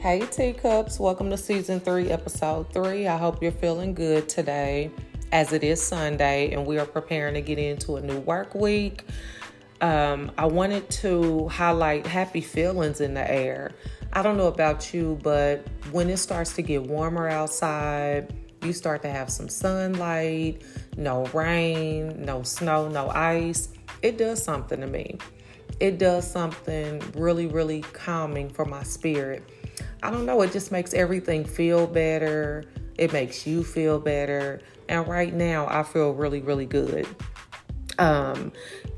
Hey, teacups, welcome to season three, episode three. I hope you're feeling good today as it is Sunday and we are preparing to get into a new work week. Um, I wanted to highlight happy feelings in the air. I don't know about you, but when it starts to get warmer outside, you start to have some sunlight, no rain, no snow, no ice. It does something to me. It does something really, really calming for my spirit I don't know, it just makes everything feel better. It makes you feel better. And right now, I feel really, really good. Um,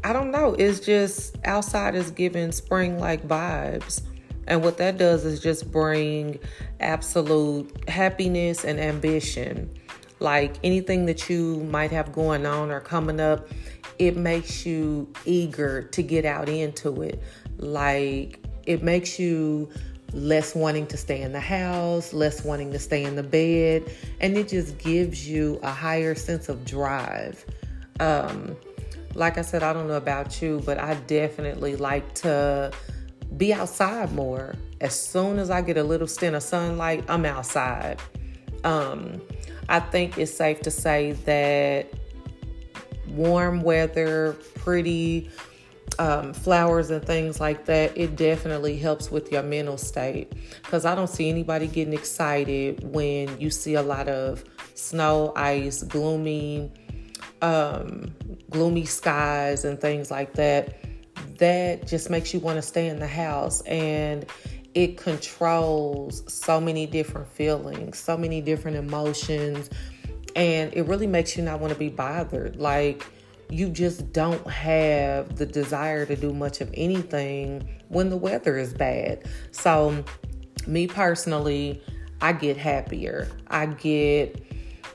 I don't know, it's just outside is giving spring like vibes. And what that does is just bring absolute happiness and ambition. Like anything that you might have going on or coming up, it makes you eager to get out into it. Like it makes you less wanting to stay in the house, less wanting to stay in the bed, and it just gives you a higher sense of drive. Um, like I said, I don't know about you, but I definitely like to be outside more. As soon as I get a little stint of sunlight, I'm outside. Um, I think it's safe to say that warm weather, pretty um, flowers and things like that, it definitely helps with your mental state. Because I don't see anybody getting excited when you see a lot of snow, ice, gloomy, um, gloomy skies, and things like that. That just makes you want to stay in the house and it controls so many different feelings, so many different emotions, and it really makes you not want to be bothered. Like, you just don't have the desire to do much of anything when the weather is bad. So, me personally, I get happier. I get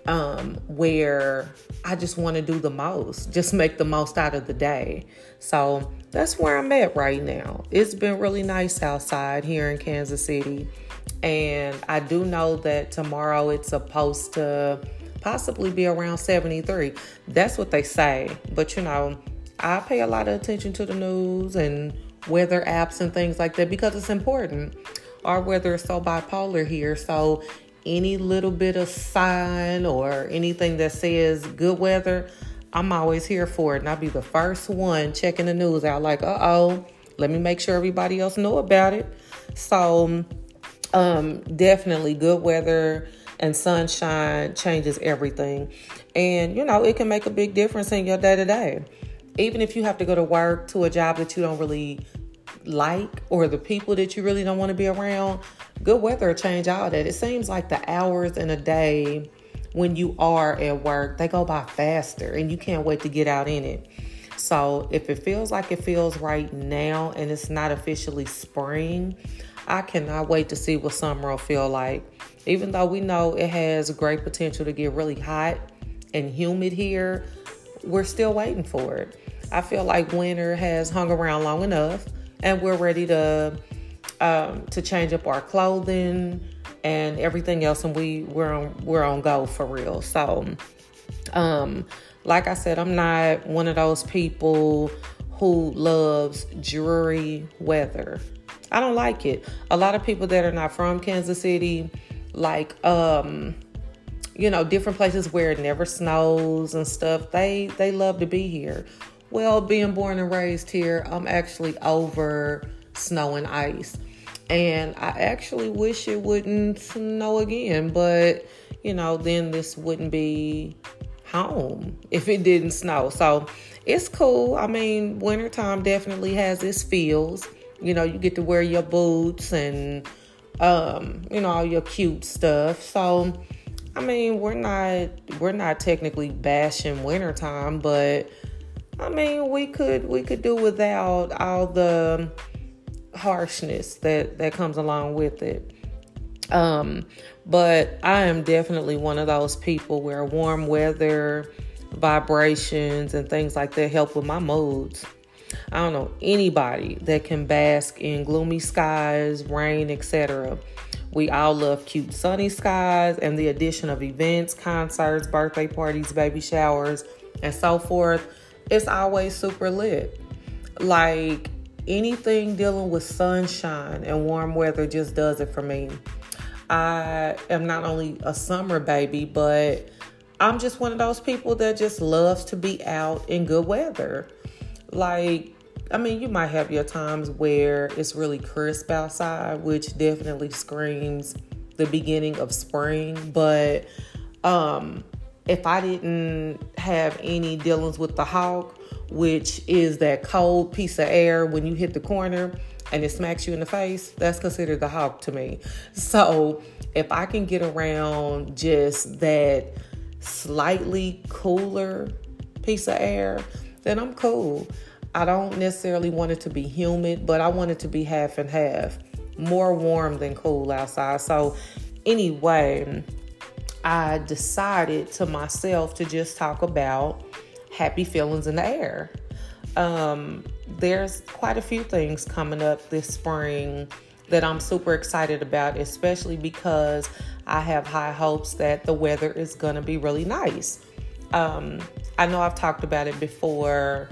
um, where I just want to do the most, just make the most out of the day. So that's where I'm at right now. It's been really nice outside here in Kansas City. And I do know that tomorrow it's supposed to possibly be around 73. That's what they say. But you know, I pay a lot of attention to the news and weather apps and things like that because it's important. Our weather is so bipolar here. So any little bit of sign or anything that says good weather, I'm always here for it. And I'll be the first one checking the news out, like, uh oh, let me make sure everybody else know about it. So um definitely good weather and sunshine changes everything. And, you know, it can make a big difference in your day to day. Even if you have to go to work to a job that you don't really like or the people that you really don't want to be around, good weather change all that. It seems like the hours in a day when you are at work, they go by faster and you can't wait to get out in it. So if it feels like it feels right now and it's not officially spring, I cannot wait to see what summer will feel like. Even though we know it has great potential to get really hot and humid here, we're still waiting for it. I feel like winter has hung around long enough and we're ready to um, to change up our clothing and everything else and we we're on we're on go for real. So um like I said, I'm not one of those people who loves dreary weather. I don't like it. A lot of people that are not from Kansas City, like um, you know, different places where it never snows and stuff, they they love to be here. Well, being born and raised here, I'm actually over snow and ice. And I actually wish it wouldn't snow again, but you know, then this wouldn't be home if it didn't snow. So it's cool. I mean, wintertime definitely has its feels. You know, you get to wear your boots and um, you know, all your cute stuff. So I mean, we're not we're not technically bashing wintertime, but I mean, we could we could do without all the harshness that that comes along with it. Um, but I am definitely one of those people where warm weather, vibrations, and things like that help with my moods. I don't know anybody that can bask in gloomy skies, rain, etc. We all love cute sunny skies and the addition of events, concerts, birthday parties, baby showers, and so forth. It's always super lit. Like anything dealing with sunshine and warm weather just does it for me. I am not only a summer baby, but I'm just one of those people that just loves to be out in good weather. Like, I mean, you might have your times where it's really crisp outside, which definitely screams the beginning of spring, but um if I didn't have any dealings with the hawk, which is that cold piece of air when you hit the corner and it smacks you in the face, that's considered the hawk to me. So if I can get around just that slightly cooler piece of air, then I'm cool. I don't necessarily want it to be humid, but I want it to be half and half, more warm than cool outside. So, anyway, I decided to myself to just talk about happy feelings in the air. Um, there's quite a few things coming up this spring that I'm super excited about, especially because I have high hopes that the weather is going to be really nice. Um, I know I've talked about it before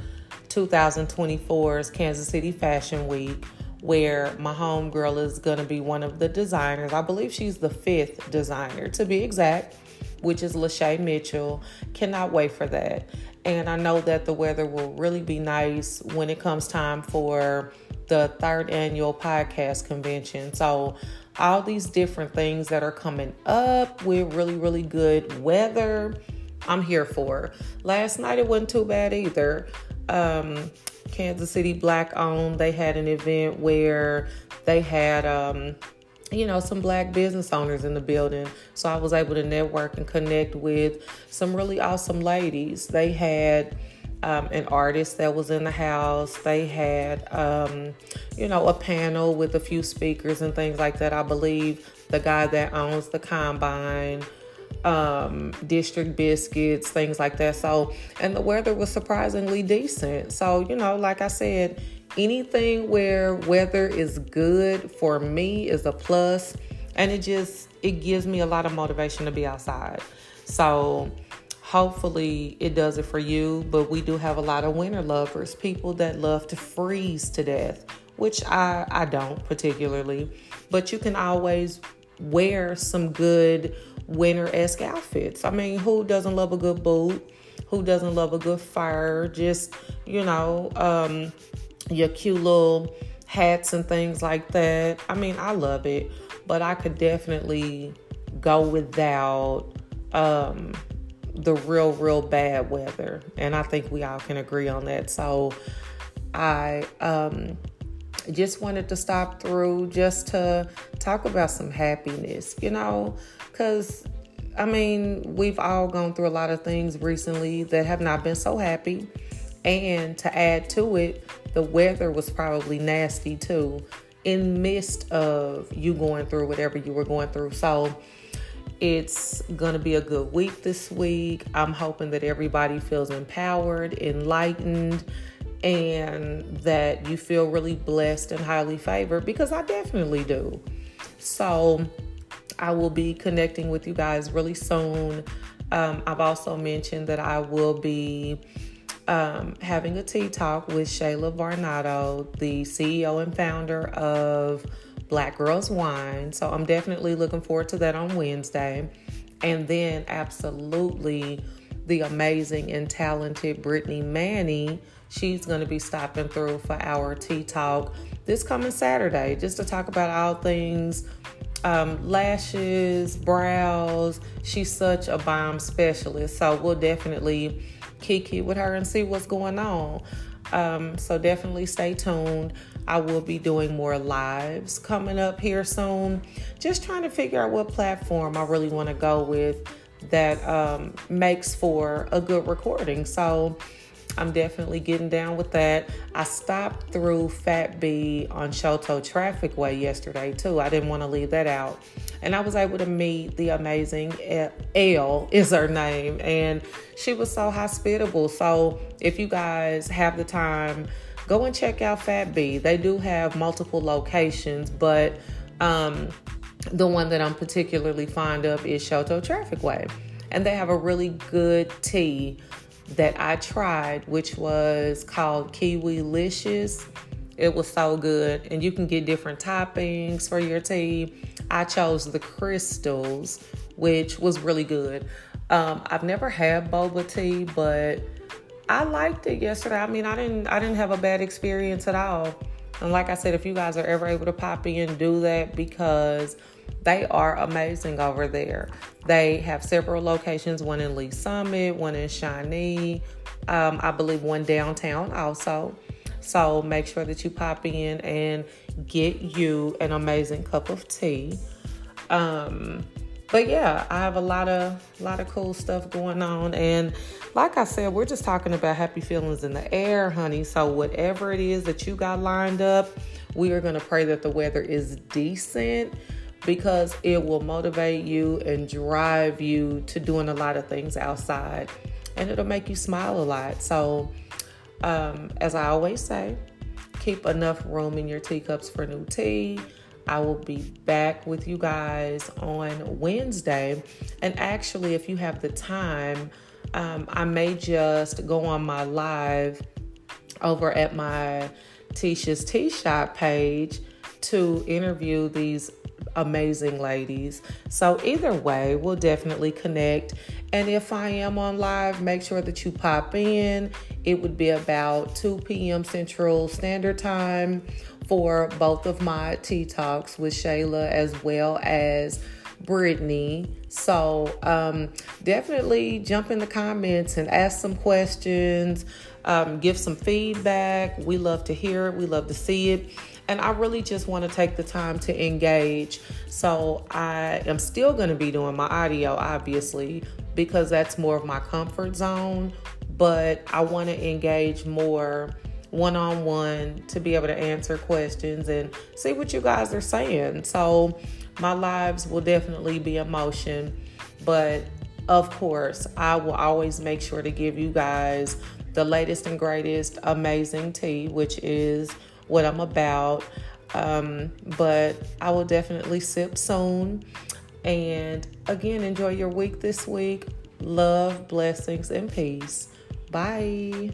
2024's Kansas City Fashion Week, where my homegirl is going to be one of the designers. I believe she's the fifth designer to be exact, which is Lachey Mitchell. Cannot wait for that. And I know that the weather will really be nice when it comes time for the third annual podcast convention. So, all these different things that are coming up with really, really good weather, I'm here for. Last night it wasn't too bad either. Um, Kansas City Black owned, they had an event where they had um, you know, some black business owners in the building. So I was able to network and connect with some really awesome ladies. They had um, an artist that was in the house. They had, um, you know, a panel with a few speakers and things like that. I believe the guy that owns the combine, um, district biscuits, things like that. So, and the weather was surprisingly decent. So, you know, like I said, anything where weather is good for me is a plus and it just it gives me a lot of motivation to be outside so hopefully it does it for you but we do have a lot of winter lovers people that love to freeze to death which i i don't particularly but you can always wear some good winter-esque outfits i mean who doesn't love a good boot who doesn't love a good fire just you know um your cute little hats and things like that. I mean, I love it, but I could definitely go without um, the real, real bad weather. And I think we all can agree on that. So I um, just wanted to stop through just to talk about some happiness, you know, because I mean, we've all gone through a lot of things recently that have not been so happy. And to add to it, the weather was probably nasty too, in midst of you going through whatever you were going through. So it's gonna be a good week this week. I'm hoping that everybody feels empowered, enlightened, and that you feel really blessed and highly favored because I definitely do. So I will be connecting with you guys really soon. Um, I've also mentioned that I will be um, having a tea talk with Shayla Varnado, the CEO and founder of Black Girls Wine. So I'm definitely looking forward to that on Wednesday. And then, absolutely, the amazing and talented Brittany Manny. She's going to be stopping through for our tea talk this coming Saturday just to talk about all things um, lashes, brows. She's such a bomb specialist. So we'll definitely kiki with her and see what's going on. Um, so definitely stay tuned. I will be doing more lives coming up here soon. Just trying to figure out what platform I really want to go with that um, makes for a good recording. So I'm definitely getting down with that. I stopped through Fat B on Chouteau Trafficway yesterday too. I didn't want to leave that out. And I was able to meet the amazing L is her name and she was so hospitable. So if you guys have the time, go and check out Fat B. They do have multiple locations, but um, the one that I'm particularly fond of is Chouteau Trafficway. And they have a really good tea that I tried, which was called Kiwi Licious. It was so good. And you can get different toppings for your tea. I chose the crystals, which was really good. Um, I've never had boba tea, but I liked it yesterday. I mean, I didn't I didn't have a bad experience at all. And like I said, if you guys are ever able to pop in, do that because they are amazing over there. They have several locations, one in Lee Summit, one in Shawnee, um, I believe one downtown also. So make sure that you pop in and get you an amazing cup of tea. Um, but yeah, I have a lot of lot of cool stuff going on, and like I said, we're just talking about happy feelings in the air, honey. So whatever it is that you got lined up, we are gonna pray that the weather is decent because it will motivate you and drive you to doing a lot of things outside, and it'll make you smile a lot. So, um, as I always say, keep enough room in your teacups for new tea I will be back with you guys on Wednesday. And actually, if you have the time, um, I may just go on my live over at my Tisha's Tea Shop page to interview these amazing ladies. So, either way, we'll definitely connect. And if I am on live, make sure that you pop in. It would be about 2 p.m. Central Standard Time for both of my tea talks with Shayla as well as Brittany. So um, definitely jump in the comments and ask some questions, um, give some feedback. We love to hear it, we love to see it. And I really just want to take the time to engage. So I am still going to be doing my audio, obviously, because that's more of my comfort zone. But I want to engage more one on one to be able to answer questions and see what you guys are saying. So, my lives will definitely be in motion, but of course, I will always make sure to give you guys the latest and greatest amazing tea, which is what I'm about. Um, but I will definitely sip soon. And again, enjoy your week this week. Love, blessings, and peace. Bye.